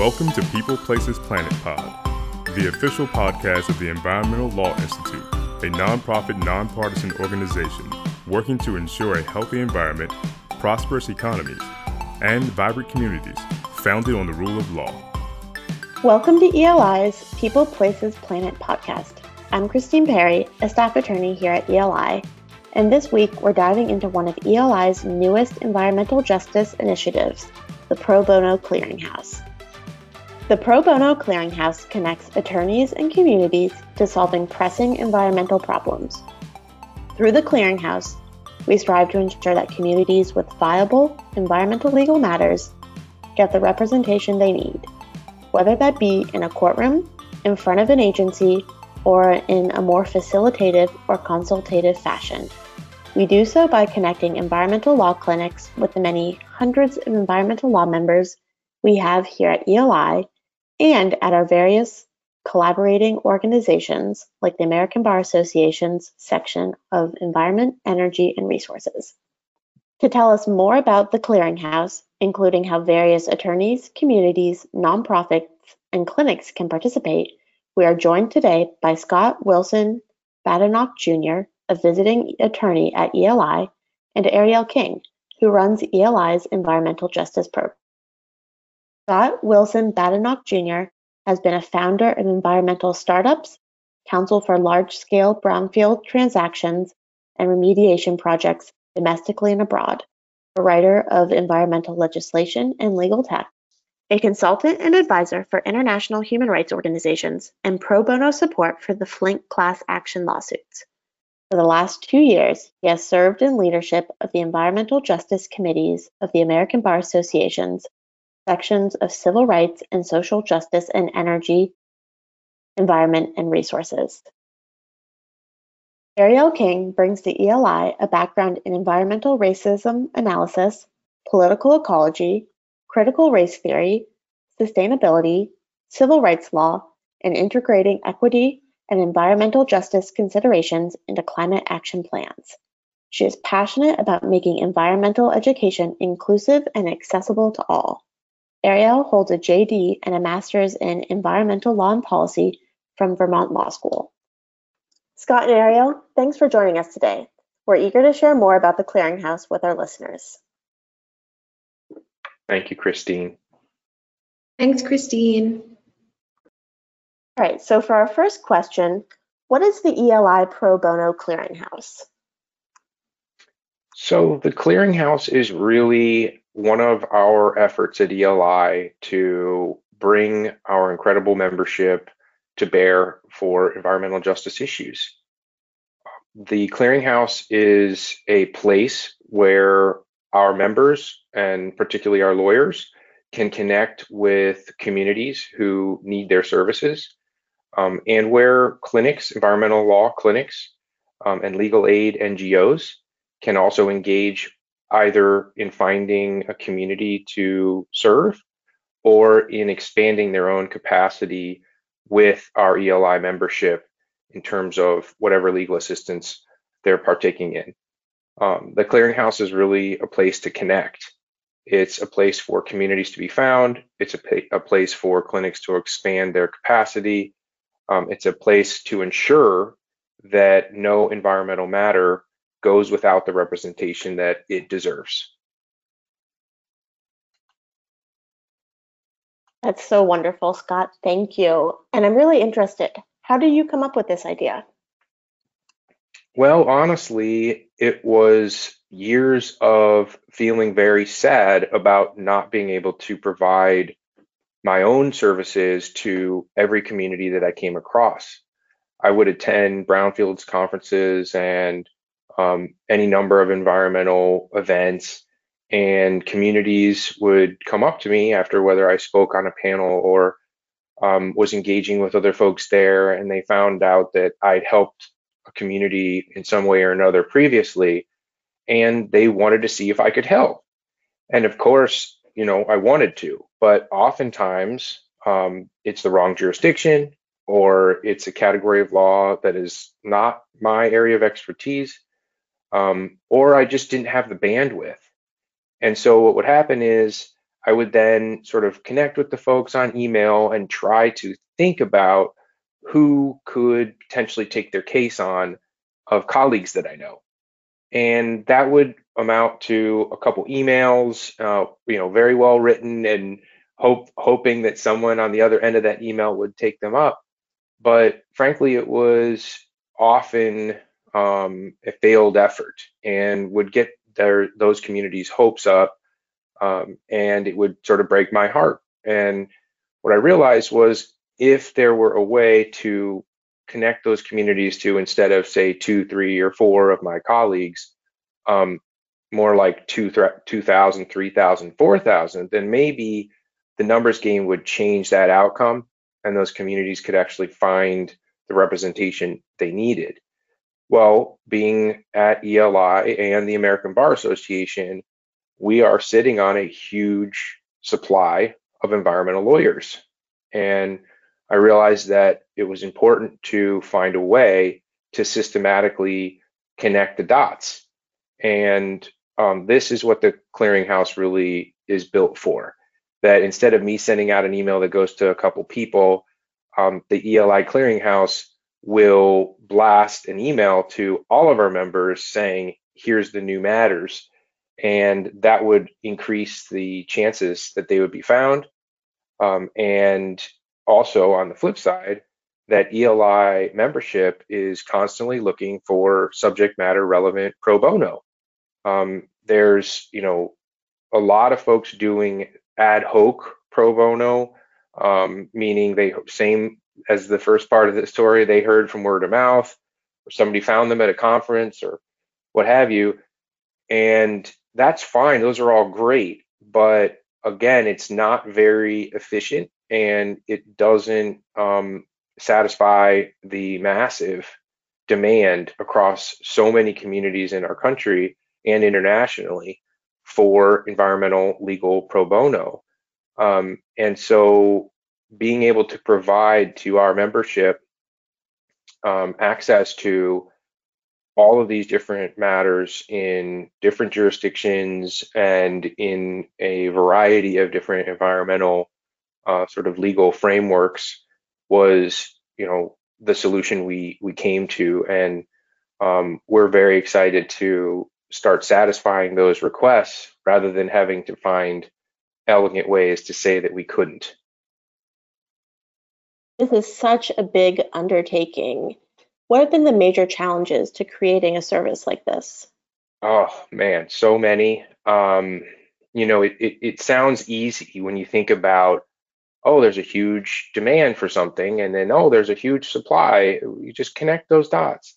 Welcome to People Places Planet Pod, the official podcast of the Environmental Law Institute, a nonprofit, nonpartisan organization working to ensure a healthy environment, prosperous economies, and vibrant communities founded on the rule of law. Welcome to ELI's People Places Planet podcast. I'm Christine Perry, a staff attorney here at ELI, and this week we're diving into one of ELI's newest environmental justice initiatives, the Pro Bono Clearinghouse. The Pro Bono Clearinghouse connects attorneys and communities to solving pressing environmental problems. Through the Clearinghouse, we strive to ensure that communities with viable environmental legal matters get the representation they need, whether that be in a courtroom, in front of an agency, or in a more facilitative or consultative fashion. We do so by connecting environmental law clinics with the many hundreds of environmental law members we have here at ELI and at our various collaborating organizations like the American Bar Association's section of Environment, Energy, and Resources. To tell us more about the Clearinghouse, including how various attorneys, communities, nonprofits, and clinics can participate, we are joined today by Scott Wilson Badenoch Jr., a visiting attorney at ELI, and Ariel King, who runs ELI's Environmental Justice Program. Scott Wilson Badenoch Jr. has been a founder of environmental startups, counsel for large-scale brownfield transactions and remediation projects domestically and abroad, a writer of environmental legislation and legal tech, a consultant and advisor for international human rights organizations, and pro bono support for the Flint class action lawsuits. For the last two years, he has served in leadership of the Environmental Justice Committees of the American Bar Association's sections of Civil Rights and Social Justice and Energy, Environment, and Resources. Ariel King brings to ELI a background in environmental racism analysis, political ecology, critical race theory, sustainability, civil rights law, and integrating equity and environmental justice considerations into climate action plans. She is passionate about making environmental education inclusive and accessible to all. Ariel holds a JD and a master's in environmental law and policy from Vermont Law School. Scott and Ariel, thanks for joining us today. We're eager to share more about the Clearinghouse with our listeners. Thank you, Christine. Thanks, Christine. All right, so for our first question, what is the ELI Pro Bono Clearinghouse? So the Clearinghouse is really one of our efforts at ELI to bring our incredible membership to bear for environmental justice issues. The Clearinghouse is a place where our members, and particularly our lawyers, can connect with communities who need their services, um, and where clinics, environmental law clinics, um, and legal aid NGOs can also engage either in finding a community to serve or in expanding their own capacity with our ELI membership in terms of whatever legal assistance they're partaking in. Um, the clearinghouse is really a place to connect. It's a place for communities to be found. It's a, a place for clinics to expand their capacity. Um, it's a place to ensure that no environmental matter goes without the representation that it deserves. That's so wonderful, Scott. Thank you. And I'm really interested. How did you come up with this idea? Well, honestly, it was years of feeling very sad about not being able to provide my own services to every community that I came across. I would attend brownfields conferences and um, any number of environmental events, and communities would come up to me after whether I spoke on a panel or um, was engaging with other folks there, and they found out that I'd helped a community in some way or another previously, and they wanted to see if I could help. And of course, you know, I wanted to, but oftentimes um, it's the wrong jurisdiction or it's a category of law that is not my area of expertise um, or I just didn't have the bandwidth. And so what would happen is I would then sort of connect with the folks on email and try to think about who could potentially take their case on of colleagues that I know. And that would amount to a couple emails, uh, you know, very well written and hope hoping that someone on the other end of that email would take them up. But frankly, it was often um, a failed effort and would get their those communities' hopes up, um, and it would sort of break my heart. And what I realized was if there were a way to connect those communities to instead of say two, three, or four of my colleagues, um, more like two, 2,000, 3,000, 4,000, then maybe the numbers game would change that outcome and those communities could actually find the representation they needed. Well, being at ELI and the American Bar Association, we are sitting on a huge supply of environmental lawyers. And I realized that it was important to find a way to systematically connect the dots. And um, this is what the clearinghouse really is built for. That instead of me sending out an email that goes to a couple people, um, the ELI clearinghouse will blast an email to all of our members saying, here's the new matters. And that would increase the chances that they would be found. Um, and also on the flip side, that ELI membership is constantly looking for subject matter relevant pro bono. Um, there's, you know, a lot of folks doing ad hoc pro bono, um, meaning they same as the first part of the story, they heard from word of mouth, or somebody found them at a conference, or what have you, and that's fine. Those are all great, but again, it's not very efficient, and it doesn't um, satisfy the massive demand across so many communities in our country and internationally for environmental legal pro bono. Um, and so being able to provide to our membership um, access to all of these different matters in different jurisdictions and in a variety of different environmental uh, sort of legal frameworks was, you know, the solution we we came to, and um, we're very excited to start satisfying those requests rather than having to find elegant ways to say that we couldn't. This is such a big undertaking. What have been the major challenges to creating a service like this? Oh man, so many. Um, you know, it, it, it sounds easy when you think about, oh, there's a huge demand for something, and then, oh, there's a huge supply. You just connect those dots.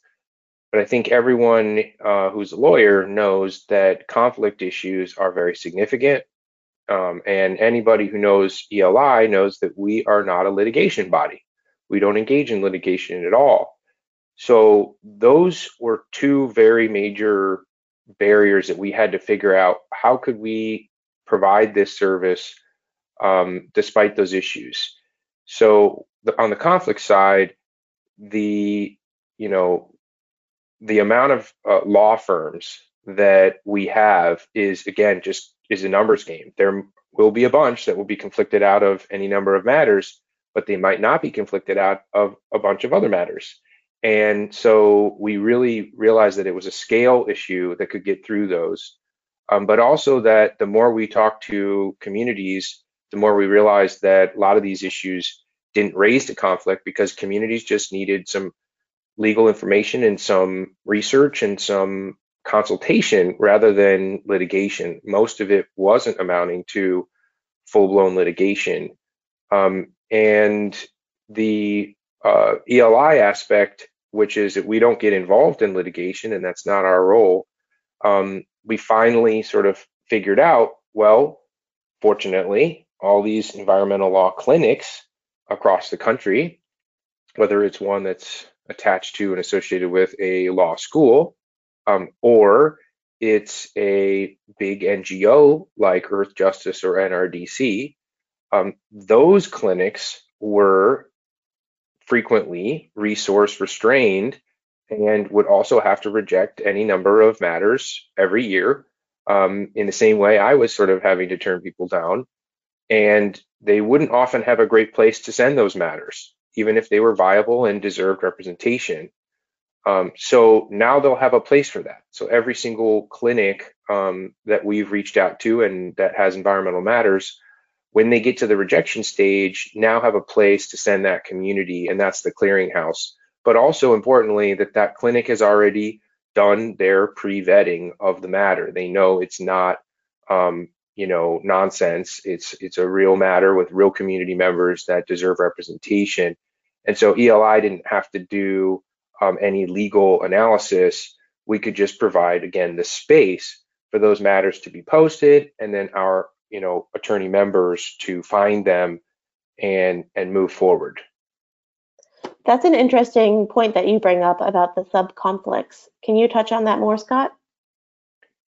But I think everyone uh, who's a lawyer knows that conflict issues are very significant. Um, and anybody who knows ELI knows that we are not a litigation body. We don't engage in litigation at all. So those were two very major barriers that we had to figure out. How could we provide this service um, despite those issues? So the, on the conflict side, the you know the amount of uh, law firms that we have is again just is a numbers game. There will be a bunch that will be conflicted out of any number of matters, but they might not be conflicted out of a bunch of other matters. And so we really realized that it was a scale issue that could get through those. Um, but also that the more we talk to communities, the more we realized that a lot of these issues didn't raise the conflict because communities just needed some legal information and some research and some consultation rather than litigation. Most of it wasn't amounting to full blown litigation. Um, and the uh, ELI aspect, which is that we don't get involved in litigation and that's not our role, um, we finally sort of figured out well, fortunately, all these environmental law clinics across the country, whether it's one that's attached to and associated with a law school, um, or it's a big NGO like Earth Justice or NRDC. Um, those clinics were frequently resource restrained and would also have to reject any number of matters every year. Um, in the same way, I was sort of having to turn people down and they wouldn't often have a great place to send those matters, even if they were viable and deserved representation. Um, so now they'll have a place for that. So every single clinic um, that we've reached out to and that has environmental matters, when they get to the rejection stage, now have a place to send that community, and that's the clearinghouse. But also importantly, that that clinic has already done their pre-vetting of the matter. They know it's not, um, you know, nonsense. It's it's a real matter with real community members that deserve representation. And so ELI didn't have to do um, any legal analysis, we could just provide, again, the space for those matters to be posted and then our, you know, attorney members to find them and and move forward. That's an interesting point that you bring up about the sub conflicts. Can you touch on that more, Scott?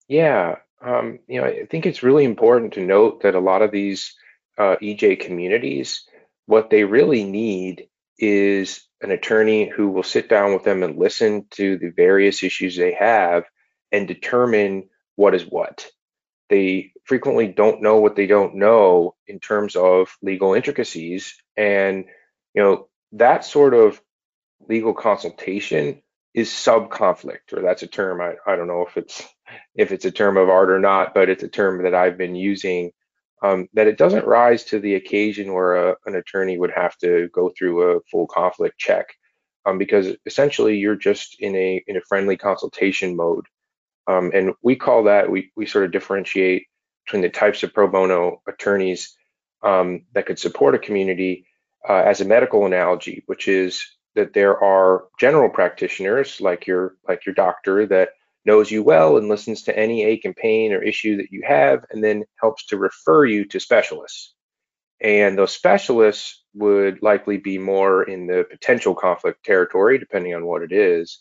Yeah, um, you know, I think it's really important to note that a lot of these uh, EJ communities, what they really need is an attorney who will sit down with them and listen to the various issues they have and determine what is what. They frequently don't know what they don't know in terms of legal intricacies. And, you know, that sort of legal consultation is sub conflict, or that's a term I, I don't know if it's if it's a term of art or not, but it's a term that I've been using um, that it doesn't rise to the occasion where a, an attorney would have to go through a full conflict check um, because essentially you're just in a in a friendly consultation mode. Um, and we call that we, we sort of differentiate between the types of pro bono attorneys um, that could support a community uh, as a medical analogy which is that there are general practitioners like your like your doctor that knows you well and listens to any ache and pain or issue that you have, and then helps to refer you to specialists. And those specialists would likely be more in the potential conflict territory, depending on what it is.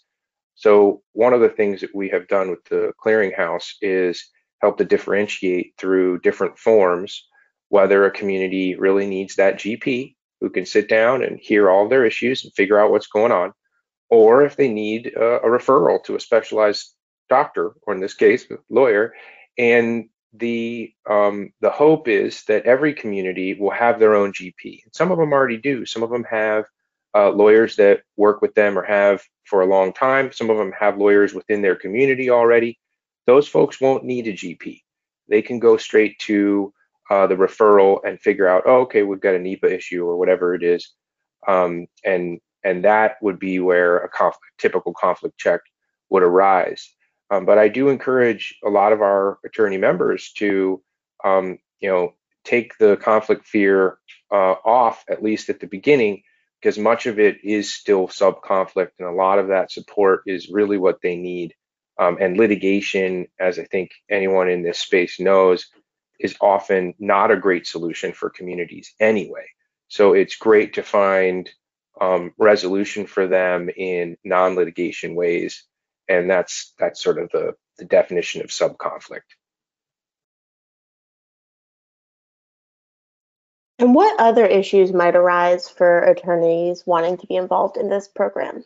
So, one of the things that we have done with the clearinghouse is help to differentiate through different forms whether a community really needs that GP who can sit down and hear all their issues and figure out what's going on, or if they need a, a referral to a specialized doctor, or in this case, lawyer. And the um, the hope is that every community will have their own GP. Some of them already do. Some of them have uh, lawyers that work with them or have for a long time. Some of them have lawyers within their community already. Those folks won't need a GP. They can go straight to uh, the referral and figure out, oh, okay, we've got a NEPA issue or whatever it is, um, and and that would be where a conflict, typical conflict check would arise. Um, but I do encourage a lot of our attorney members to, um, you know, take the conflict fear uh, off at least at the beginning, because much of it is still sub conflict, and a lot of that support is really what they need. Um, and litigation, as I think anyone in this space knows, is often not a great solution for communities anyway. So it's great to find um, resolution for them in non-litigation ways and that's that's sort of the, the definition of sub-conflict. And what other issues might arise for attorneys wanting to be involved in this program?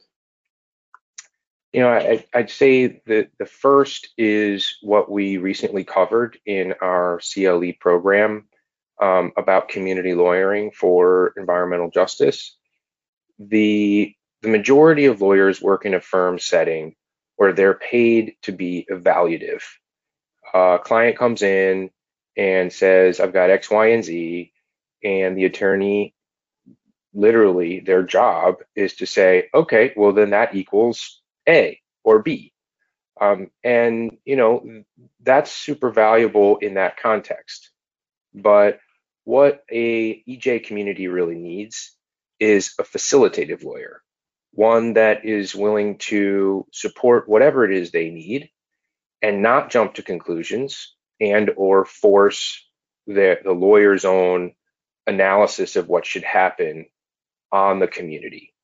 You know, I, would say that the first is what we recently covered in our CLE program um, about community lawyering for environmental justice. The the majority of lawyers work in a firm setting where they're paid to be evaluative. A client comes in and says, I've got X, Y, and Z, and the attorney literally their job is to say, okay, well then that equals A or B. Um, and you know that's super valuable in that context. But what a EJ community really needs is a facilitative lawyer one that is willing to support whatever it is they need and not jump to conclusions and or force the, the lawyer's own analysis of what should happen on the community.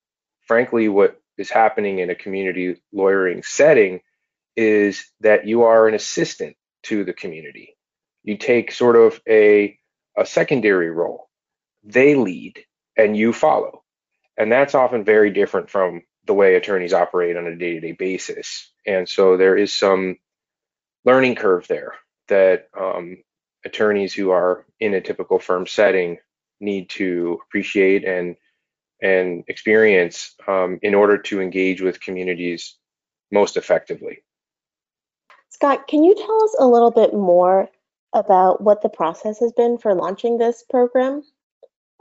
Frankly, what is happening in a community lawyering setting is that you are an assistant to the community. You take sort of a, a secondary role. They lead and you follow. And that's often very different from the way attorneys operate on a day to day basis. And so there is some learning curve there that um, attorneys who are in a typical firm setting need to appreciate and and experience um, in order to engage with communities most effectively. Scott, can you tell us a little bit more about what the process has been for launching this program?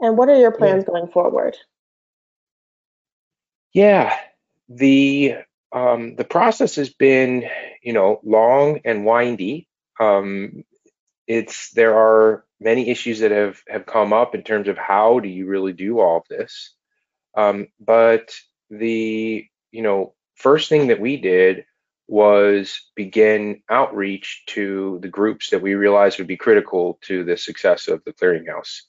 And what are your plans yeah. going forward? Yeah, the um, the process has been, you know, long and windy. Um, it's there are many issues that have have come up in terms of how do you really do all of this. Um, but the you know first thing that we did was begin outreach to the groups that we realized would be critical to the success of the clearinghouse.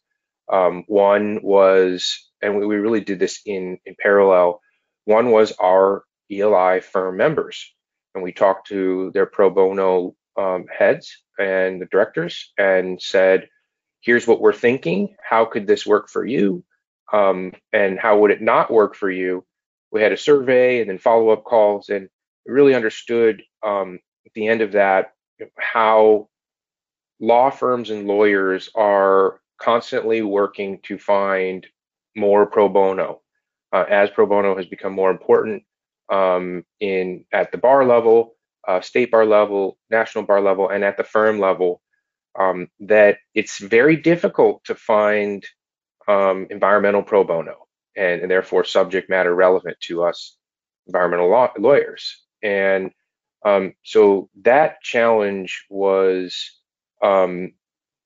Um, one was, and we, we really did this in in parallel. One was our ELI firm members, and we talked to their pro bono um, heads and the directors and said, "Here's what we're thinking. How could this work for you? Um, and how would it not work for you?" We had a survey and then follow up calls, and really understood um, at the end of that how law firms and lawyers are constantly working to find more pro bono uh, as pro bono has become more important um, in at the bar level, uh, state bar level, national bar level, and at the firm level. Um, that it's very difficult to find um, environmental pro bono and, and, therefore subject matter relevant to us environmental law, lawyers. And um, so that challenge was, um,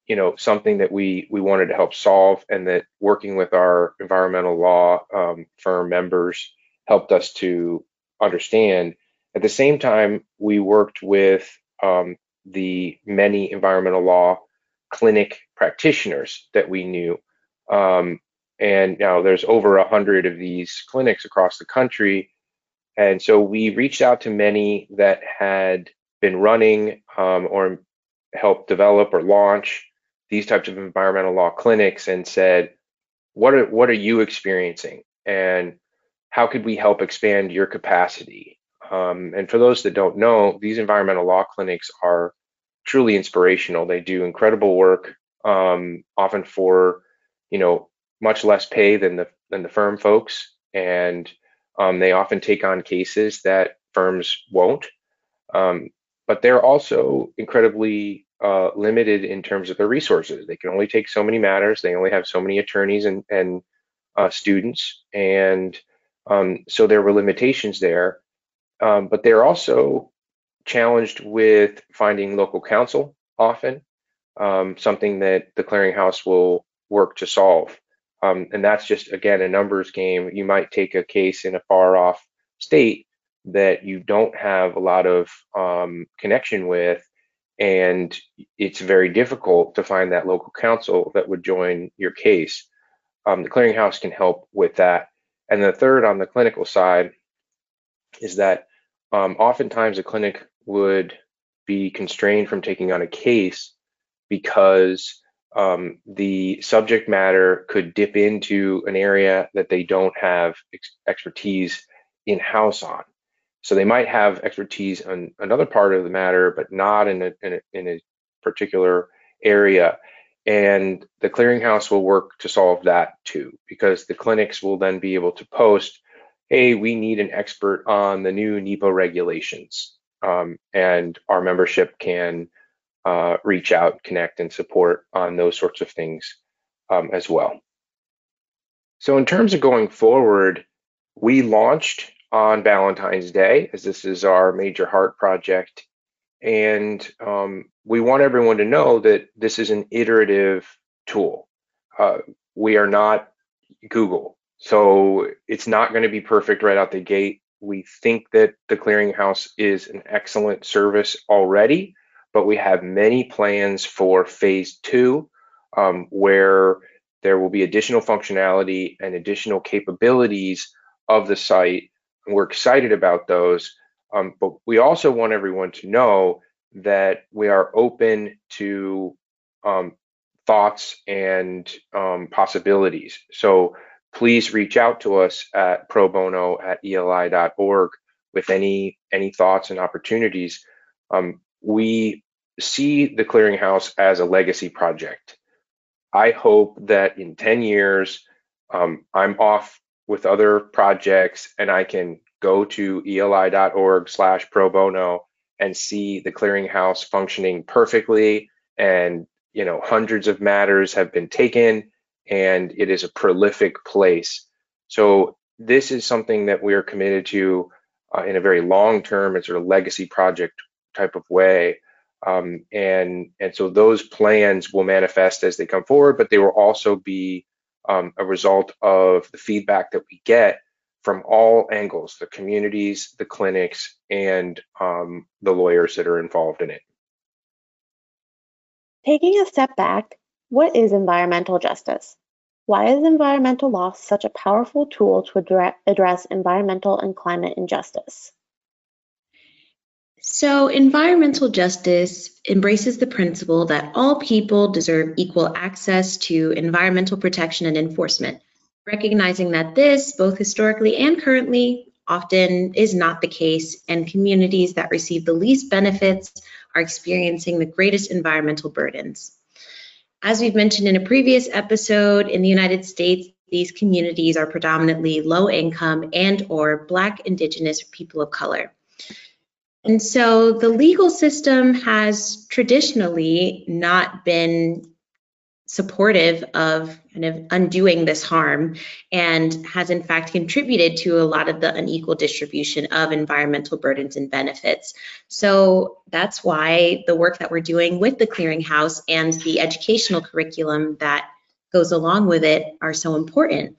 you know, something that we we wanted to help solve, and that working with our environmental law um, firm members helped us to understand. At the same time, we worked with um, the many environmental law clinic practitioners that we knew. Um, and now there's over a hundred of these clinics across the country and so we reached out to many that had been running um, or helped develop or launch these types of environmental law clinics and said, what are, what are you experiencing? And how could we help expand your capacity? Um, and for those that don't know, these environmental law clinics are truly inspirational. They do incredible work, um, often for, you know, much less pay than the than the firm folks, and um, they often take on cases that firms won't, um, but they're also incredibly uh, limited in terms of their resources. They can only take so many matters. They only have so many attorneys and, and uh, students, and um, so there were limitations there. Um, but they're also challenged with finding local counsel often, um, something that the clearinghouse will work to solve. Um, and that's just, again, a numbers game. You might take a case in a far off state that you don't have a lot of um, connection with, and it's very difficult to find that local counsel that would join your case. Um, the clearinghouse can help with that. And the third on the clinical side is that um, oftentimes a clinic would be constrained from taking on a case because um, the subject matter could dip into an area that they don't have ex- expertise in house on. So they might have expertise on another part of the matter, but not in a, in a, in a particular area. And the clearinghouse will work to solve that too, because the clinics will then be able to post, hey, we need an expert on the new NEPA regulations. Um, and our membership can uh, reach out, connect, and support on those sorts of things um, as well. So, in terms of going forward, we launched on Valentine's Day, as this is our major heart project. And um, we want everyone to know that this is an iterative tool. Uh, we are not Google. So it's not going to be perfect right out the gate. We think that the clearinghouse is an excellent service already but we have many plans for phase two, um, where there will be additional functionality and additional capabilities of the site. And we're excited about those. Um, but we also want everyone to know that we are open to um, thoughts and um, possibilities. So please reach out to us at pro bono at eli.org with any any thoughts and opportunities. Um, we see the clearinghouse as a legacy project. I hope that in 10 years, um, I'm off with other projects and I can go to eli.org slash pro bono and see the clearinghouse functioning perfectly. And you know hundreds of matters have been taken and it is a prolific place. So this is something that we are committed to uh, in a very long term and sort of legacy project type of way. Um, and and so those plans will manifest as they come forward but they will also be um, a result of the feedback that we get from all angles the communities the clinics and um, the lawyers that are involved in it Taking a step back, what is environmental justice? Why is environmental law such a powerful tool to address environmental and climate injustice? So, environmental justice embraces the principle that all people deserve equal access to environmental protection and enforcement, recognizing that this, both historically and currently, often is not the case, and communities that receive the least benefits are experiencing the greatest environmental burdens. As we've mentioned in a previous episode, in the United States, these communities are predominantly low income and or Black, Indigenous, people of color. And so the legal system has traditionally not been supportive of kind of undoing this harm and has in fact contributed to a lot of the unequal distribution of environmental burdens and benefits. So that's why the work that we're doing with the clearinghouse and the educational curriculum that goes along with it are so important.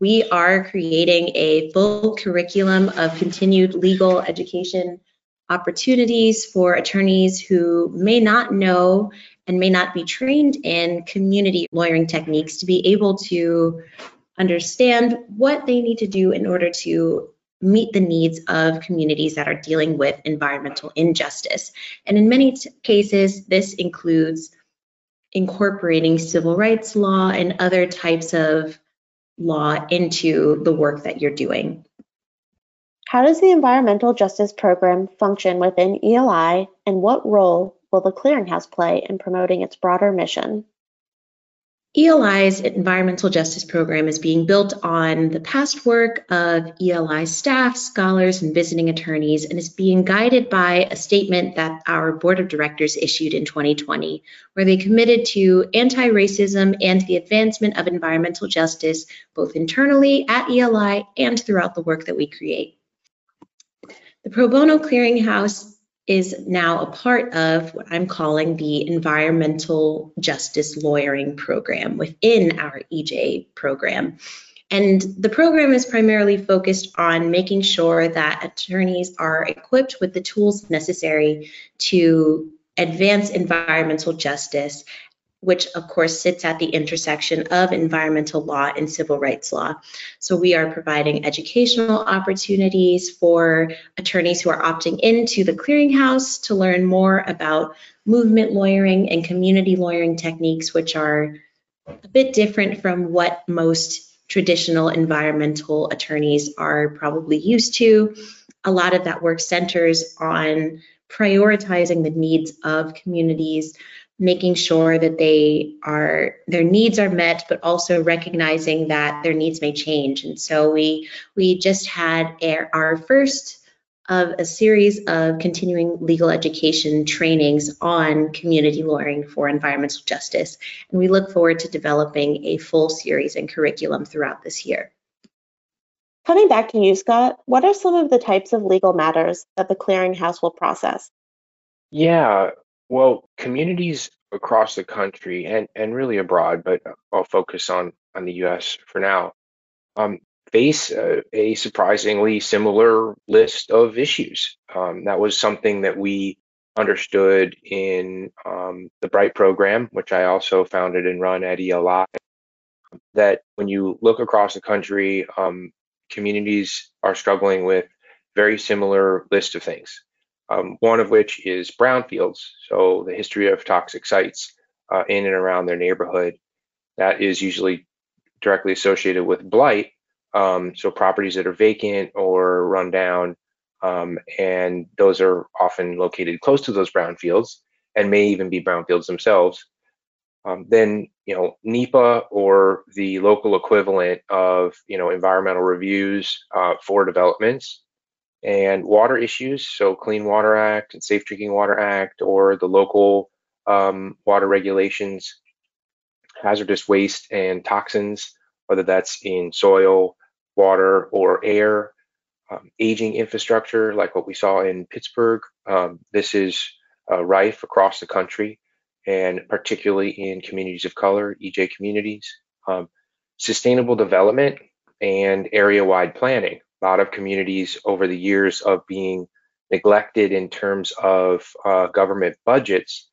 We are creating a full curriculum of continued legal education opportunities for attorneys who may not know and may not be trained in community lawyering techniques to be able to understand what they need to do in order to meet the needs of communities that are dealing with environmental injustice. And in many cases, this includes incorporating civil rights law and other types of law into the work that you're doing. How does the Environmental Justice Program function within ELI and what role will the Clearinghouse play in promoting its broader mission? ELI's environmental justice program is being built on the past work of ELI staff, scholars, and visiting attorneys, and is being guided by a statement that our board of directors issued in 2020, where they committed to anti racism and the advancement of environmental justice, both internally at ELI and throughout the work that we create. The Pro Bono Clearinghouse is now a part of what I'm calling the Environmental Justice Lawyering Program within our EJ program. And the program is primarily focused on making sure that attorneys are equipped with the tools necessary to advance environmental justice which of course sits at the intersection of environmental law and civil rights law. So we are providing educational opportunities for attorneys who are opting into the clearinghouse to learn more about movement lawyering and community lawyering techniques, which are a bit different from what most traditional environmental attorneys are probably used to. A lot of that work centers on prioritizing the needs of communities, making sure that they are their needs are met but also recognizing that their needs may change. And so we we just had our, our first of a series of continuing legal education trainings on community lawyering for environmental justice. And we look forward to developing a full series and curriculum throughout this year. Coming back to you scott what are some of the types of legal matters that the clearinghouse will process? Yeah well, communities across the country and, and really abroad, but I'll focus on, on the US for now, um, face a, a, surprisingly similar list of issues. Um, that was something that we understood in um, the Bright program, which I also founded and run at ELI, that when you look across the country, um, communities are struggling with very similar list of things um, one of which is brownfields, so the history of toxic sites uh, in and around their neighborhood. That is usually directly associated with blight, um, so properties that are vacant or run down, um, and those are often located close to those brownfields. and may even be brownfields themselves. Um, then you know NEPA or the local equivalent of you know environmental reviews uh, for developments and water issues, so Clean Water Act and Safe Drinking Water Act, or the local um, water regulations, hazardous waste and toxins, whether that's in soil, water, or air, um, aging infrastructure, like what we saw in Pittsburgh. Um, this is uh, rife across the country, and particularly in communities of color, EJ communities. Um, sustainable development and area-wide planning. A lot of communities over the years of being neglected in terms of uh, government budgets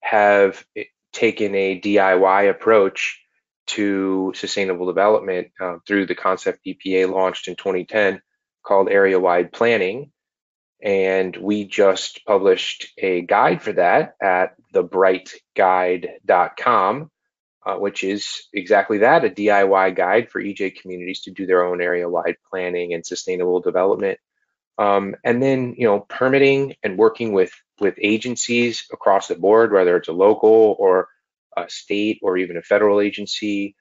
have taken a DIY approach to sustainable development uh, through the concept EPA launched in 2010 called area wide planning. And we just published a guide for that at thebrightguide.com, uh, which is exactly that a DIY guide for EJ communities to do their own area wide planning and sustainable development. Um, and then, you know, permitting and working with with agencies across the board, whether it's a local or a state or even a federal agency,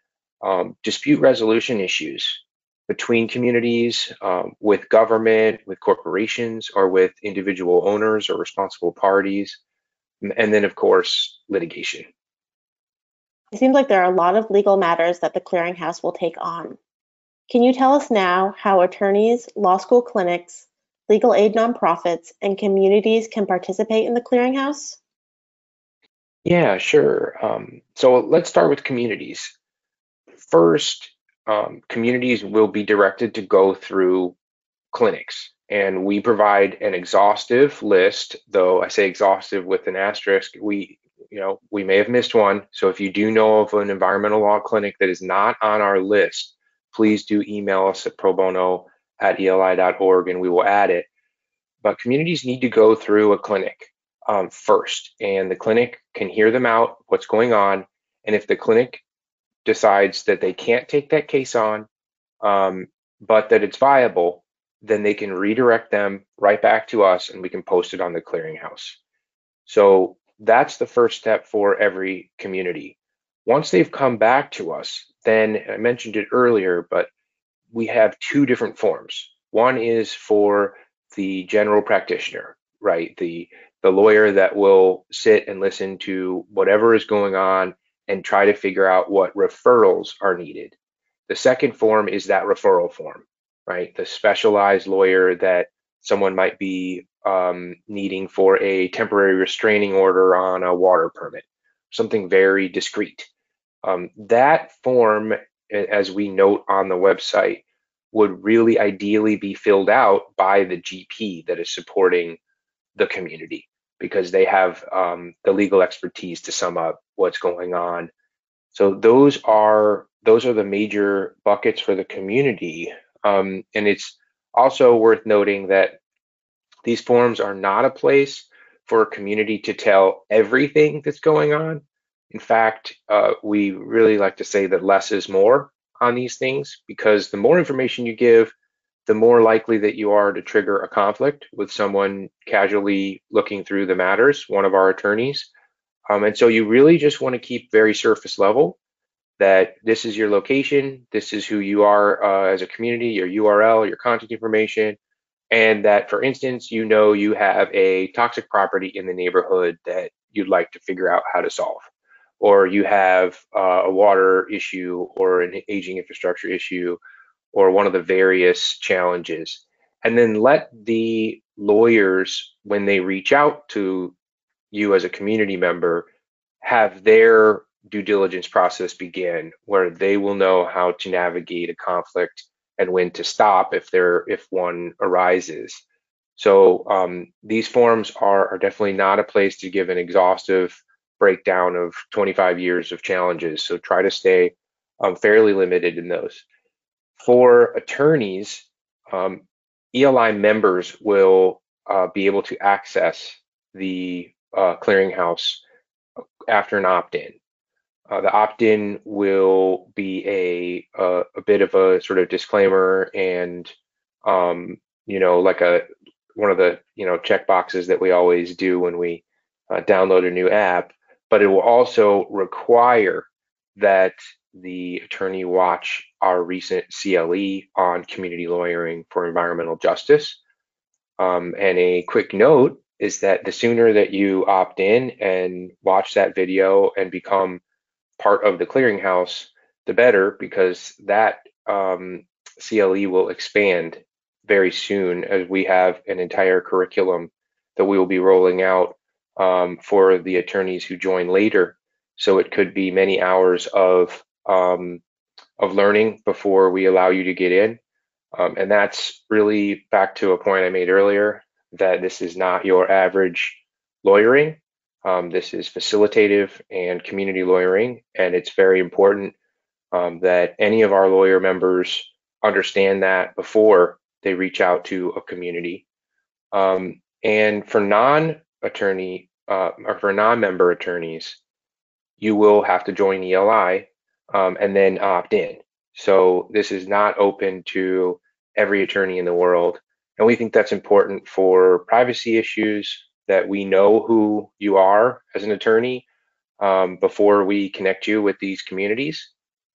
um, dispute resolution issues between communities, um, with government, with corporations, or with individual owners or responsible parties, and then, of course, litigation. It seems like there are a lot of legal matters that the clearinghouse will take on. Can you tell us now how attorneys, law school clinics, legal aid nonprofits, and communities can participate in the clearinghouse? Yeah, sure. Um, so let's start with communities. First, um, communities will be directed to go through clinics, and we provide an exhaustive list. Though I say exhaustive with an asterisk, we you know we may have missed one. So if you do know of an environmental law clinic that is not on our list, please do email us at pro bono at eli.org and we will add it. But communities need to go through a clinic um, first, and the clinic can hear them out, what's going on. And if the clinic decides that they can't take that case on, um, but that it's viable, then they can redirect them right back to us and we can post it on the clearinghouse. So that's the first step for every community. Once they've come back to us, then I mentioned it earlier, but we have two different forms. One is for the general practitioner, right? The the lawyer that will sit and listen to whatever is going on and try to figure out what referrals are needed. The second form is that referral form, right? The specialized lawyer that someone might be um, needing for a temporary restraining order on a water permit, something very discrete. Um, that form, as we note on the website, would really ideally be filled out by the GP that is supporting the community because they have um, the legal expertise to sum up what's going on. So those are those are the major buckets for the community, um, and it's also worth noting that these forums are not a place for a community to tell everything that's going on. In fact, uh, we really like to say that less is more on these things because the more information you give, the more likely that you are to trigger a conflict with someone casually looking through the matters, one of our attorneys. Um, and so you really just want to keep very surface level that this is your location, this is who you are uh, as a community, your URL, your contact information, and that, for instance, you know you have a toxic property in the neighborhood that you'd like to figure out how to solve or you have uh, a water issue or an aging infrastructure issue or one of the various challenges. And then let the lawyers, when they reach out to you as a community member, have their due diligence process begin where they will know how to navigate a conflict and when to stop if there if one arises. So um, these forms are, are definitely not a place to give an exhaustive breakdown of 25 years of challenges. So try to stay um, fairly limited in those. For attorneys, um, ELI members will uh, be able to access the uh, clearinghouse after an opt-in. Uh, the opt-in will be a, a, bit of a sort of disclaimer and um, you know like a one of the you know check boxes that we always do when we uh, download a new app, but it will also require that the attorney watch our recent CLE on community lawyering for environmental justice. Um, and a quick note is that the sooner that you opt in and watch that video and become part of the clearinghouse, the better, because that um, CLE will expand very soon as we have an entire curriculum that we will be rolling out um, for the attorneys who join later. So it could be many hours of um, of learning before we allow you to get in. Um, and that's really back to a point I made earlier that this is not your average lawyering. Um, this is facilitative and community lawyering, and it's very important um, that any of our lawyer members understand that before they reach out to a community. Um, and for non-attorney uh, or for non-member attorneys, you will have to join ELI um, and then opt in. So this is not open to every attorney in the world. And we think that's important for privacy issues that we know who you are as an attorney um, before we connect you with these communities.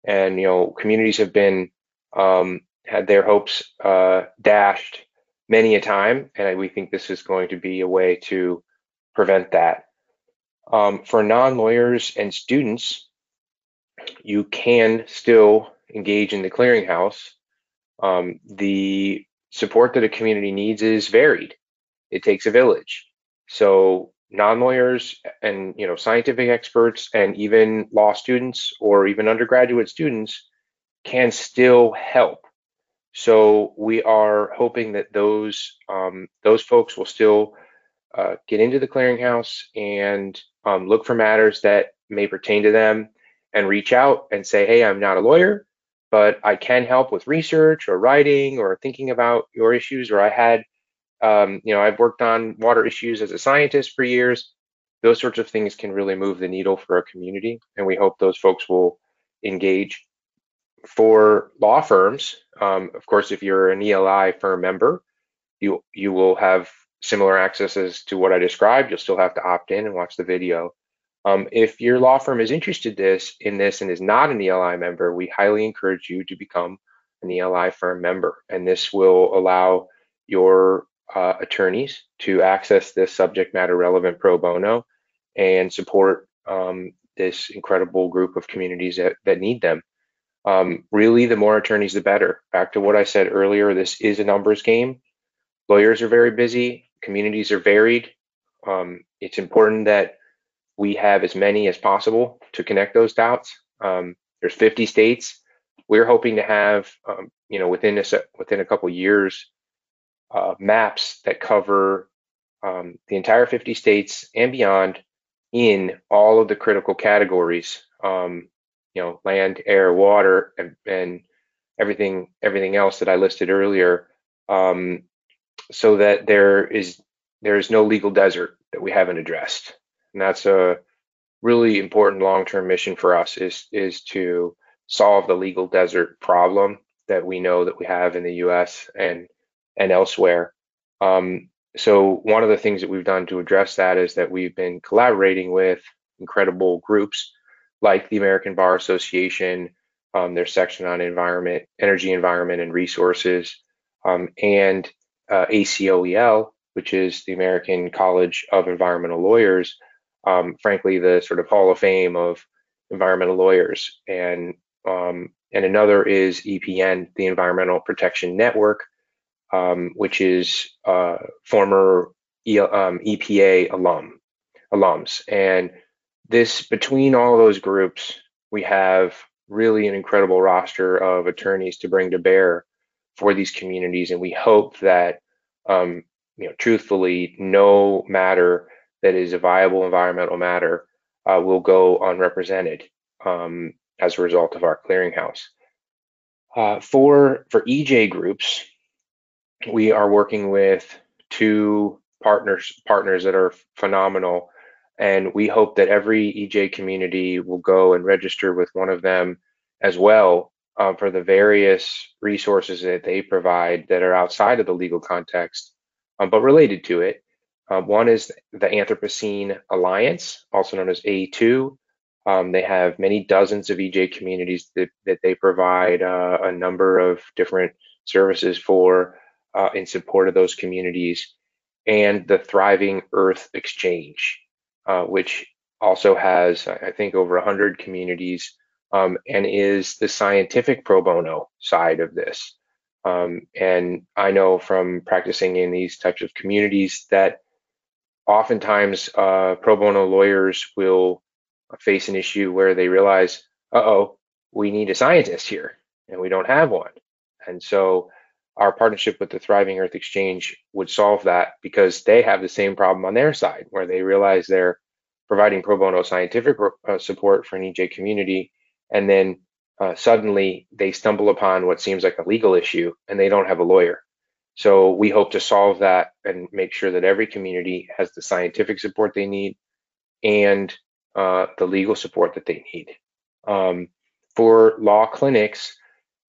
And, you know, communities have been, um, had their hopes uh, dashed many a time. And we think this is going to be a way to prevent that. Um, for non lawyers and students, you can still engage in the clearinghouse. Um, the support that a community needs is varied. It takes a village. So non-lawyers and you know scientific experts and even law students or even undergraduate students can still help. So we are hoping that those um, those folks will still uh, get into the clearinghouse and um, look for matters that may pertain to them and reach out and say, hey, I'm not a lawyer, but I can help with research or writing or thinking about your issues. Or I had, um, you know, I've worked on water issues as a scientist for years. Those sorts of things can really move the needle for a community. And we hope those folks will engage. For law firms, um, of course, if you're an ELI firm member, you you will have similar accesses to what I described. You'll still have to opt in and watch the video. Um, if your law firm is interested this in this and is not an ELI member, we highly encourage you to become an ELI firm member. And this will allow your uh, attorneys to access this subject matter relevant pro bono and support um, this incredible group of communities that, that need them. Um, really, the more attorneys, the better. Back to what I said earlier, this is a numbers game. Lawyers are very busy, communities are varied. Um, it's important that we have as many as possible to connect those dots. Um, there's 50 states. We're hoping to have, um, you know, within a within a couple years, uh, maps that cover um, the entire 50 states and beyond in all of the critical categories. Um, you know, land, air, water, and, and everything everything else that I listed earlier, um, so that there is there is no legal desert that we haven't addressed and that's a really important long-term mission for us is is to solve the legal desert problem that we know that we have in the U.S. and and elsewhere. Um, so one of the things that we've done to address that is that we've been collaborating with incredible groups like the American Bar Association, um, their section on environment, energy, environment, and resources, um, and uh, ACOEL, which is the American College of Environmental Lawyers, um, frankly, the sort of Hall of Fame of environmental lawyers. And um, and another is EPN, the Environmental Protection Network, um, which is uh, former um, EPA alum alums. And this between all those groups, we have really an incredible roster of attorneys to bring to bear for these communities. And we hope that, um, you know, truthfully, no matter that is a viable environmental matter uh, will go unrepresented um, as a result of our clearinghouse. Uh, for for EJ groups, we are working with two partners partners that are phenomenal, and we hope that every EJ community will go and register with one of them as well uh, for the various resources that they provide that are outside of the legal context, um, but related to it. Uh, one is the Anthropocene Alliance, also known as A2. Um, they have many dozens of EJ communities that, that they provide uh, a number of different services for uh, in support of those communities. And the Thriving Earth Exchange, uh, which also has, I think, over 100 communities um, and is the scientific pro bono side of this. Um, and I know from practicing in these types of communities that oftentimes uh, pro bono lawyers will face an issue where they realize, uh oh, we need a scientist here and we don't have one. And so our partnership with the Thriving Earth Exchange would solve that because they have the same problem on their side where they realize they're providing pro bono scientific uh, support for an EJ community and then uh, suddenly they stumble upon what seems like a legal issue and they don't have a lawyer. So we hope to solve that and make sure that every community has the scientific support they need and uh, the legal support that they need. Um, for law clinics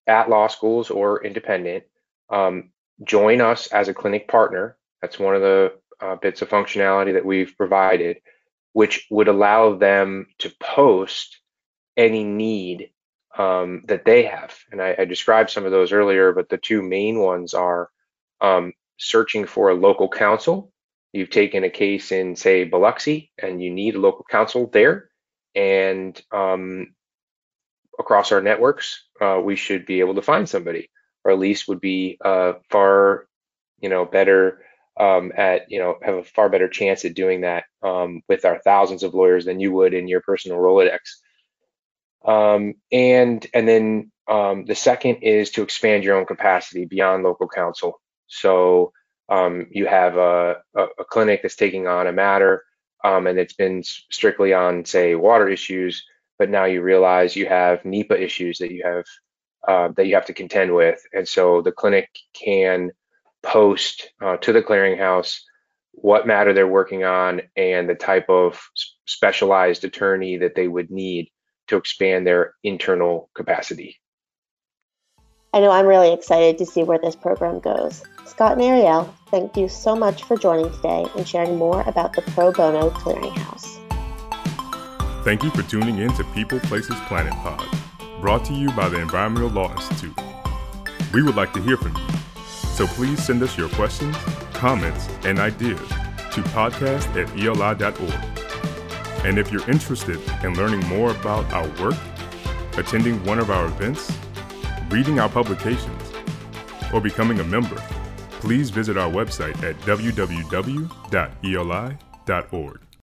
at law schools or independent, um, join us as a clinic partner. That's one of the uh, bits of functionality that we've provided, which would allow them to post any need um, that they have. And I, I, described some of those earlier, but the two main ones are um, searching for a local counsel. You've taken a case in, say, Biloxi, and you need a local counsel there. And um, across our networks, uh, we should be able to find somebody, or at least would be uh, far, you know, better um, at, you know, have a far better chance at doing that um, with our thousands of lawyers than you would in your personal Rolodex. Um, and and then um, the second is to expand your own capacity beyond local counsel. So um, you have a, a, a, clinic that's taking on a matter um, and it's been strictly on, say, water issues, but now you realize you have NEPA issues that you have uh, that you have to contend with, and so the clinic can post uh, to the clearinghouse what matter they're working on and the type of specialized attorney that they would need to expand their internal capacity. I know I'm really excited to see where this program goes. Scott and Ariel, thank you so much for joining today and sharing more about the Pro Bono Clearinghouse. Thank you for tuning in to People Places Planet Pod, brought to you by the Environmental Law Institute. We would like to hear from you, so please send us your questions, comments, and ideas to podcast at eli.org and if you're interested in learning more about our work, attending one of our events, reading our publications, or becoming a member, please visit our website at www.eli.org.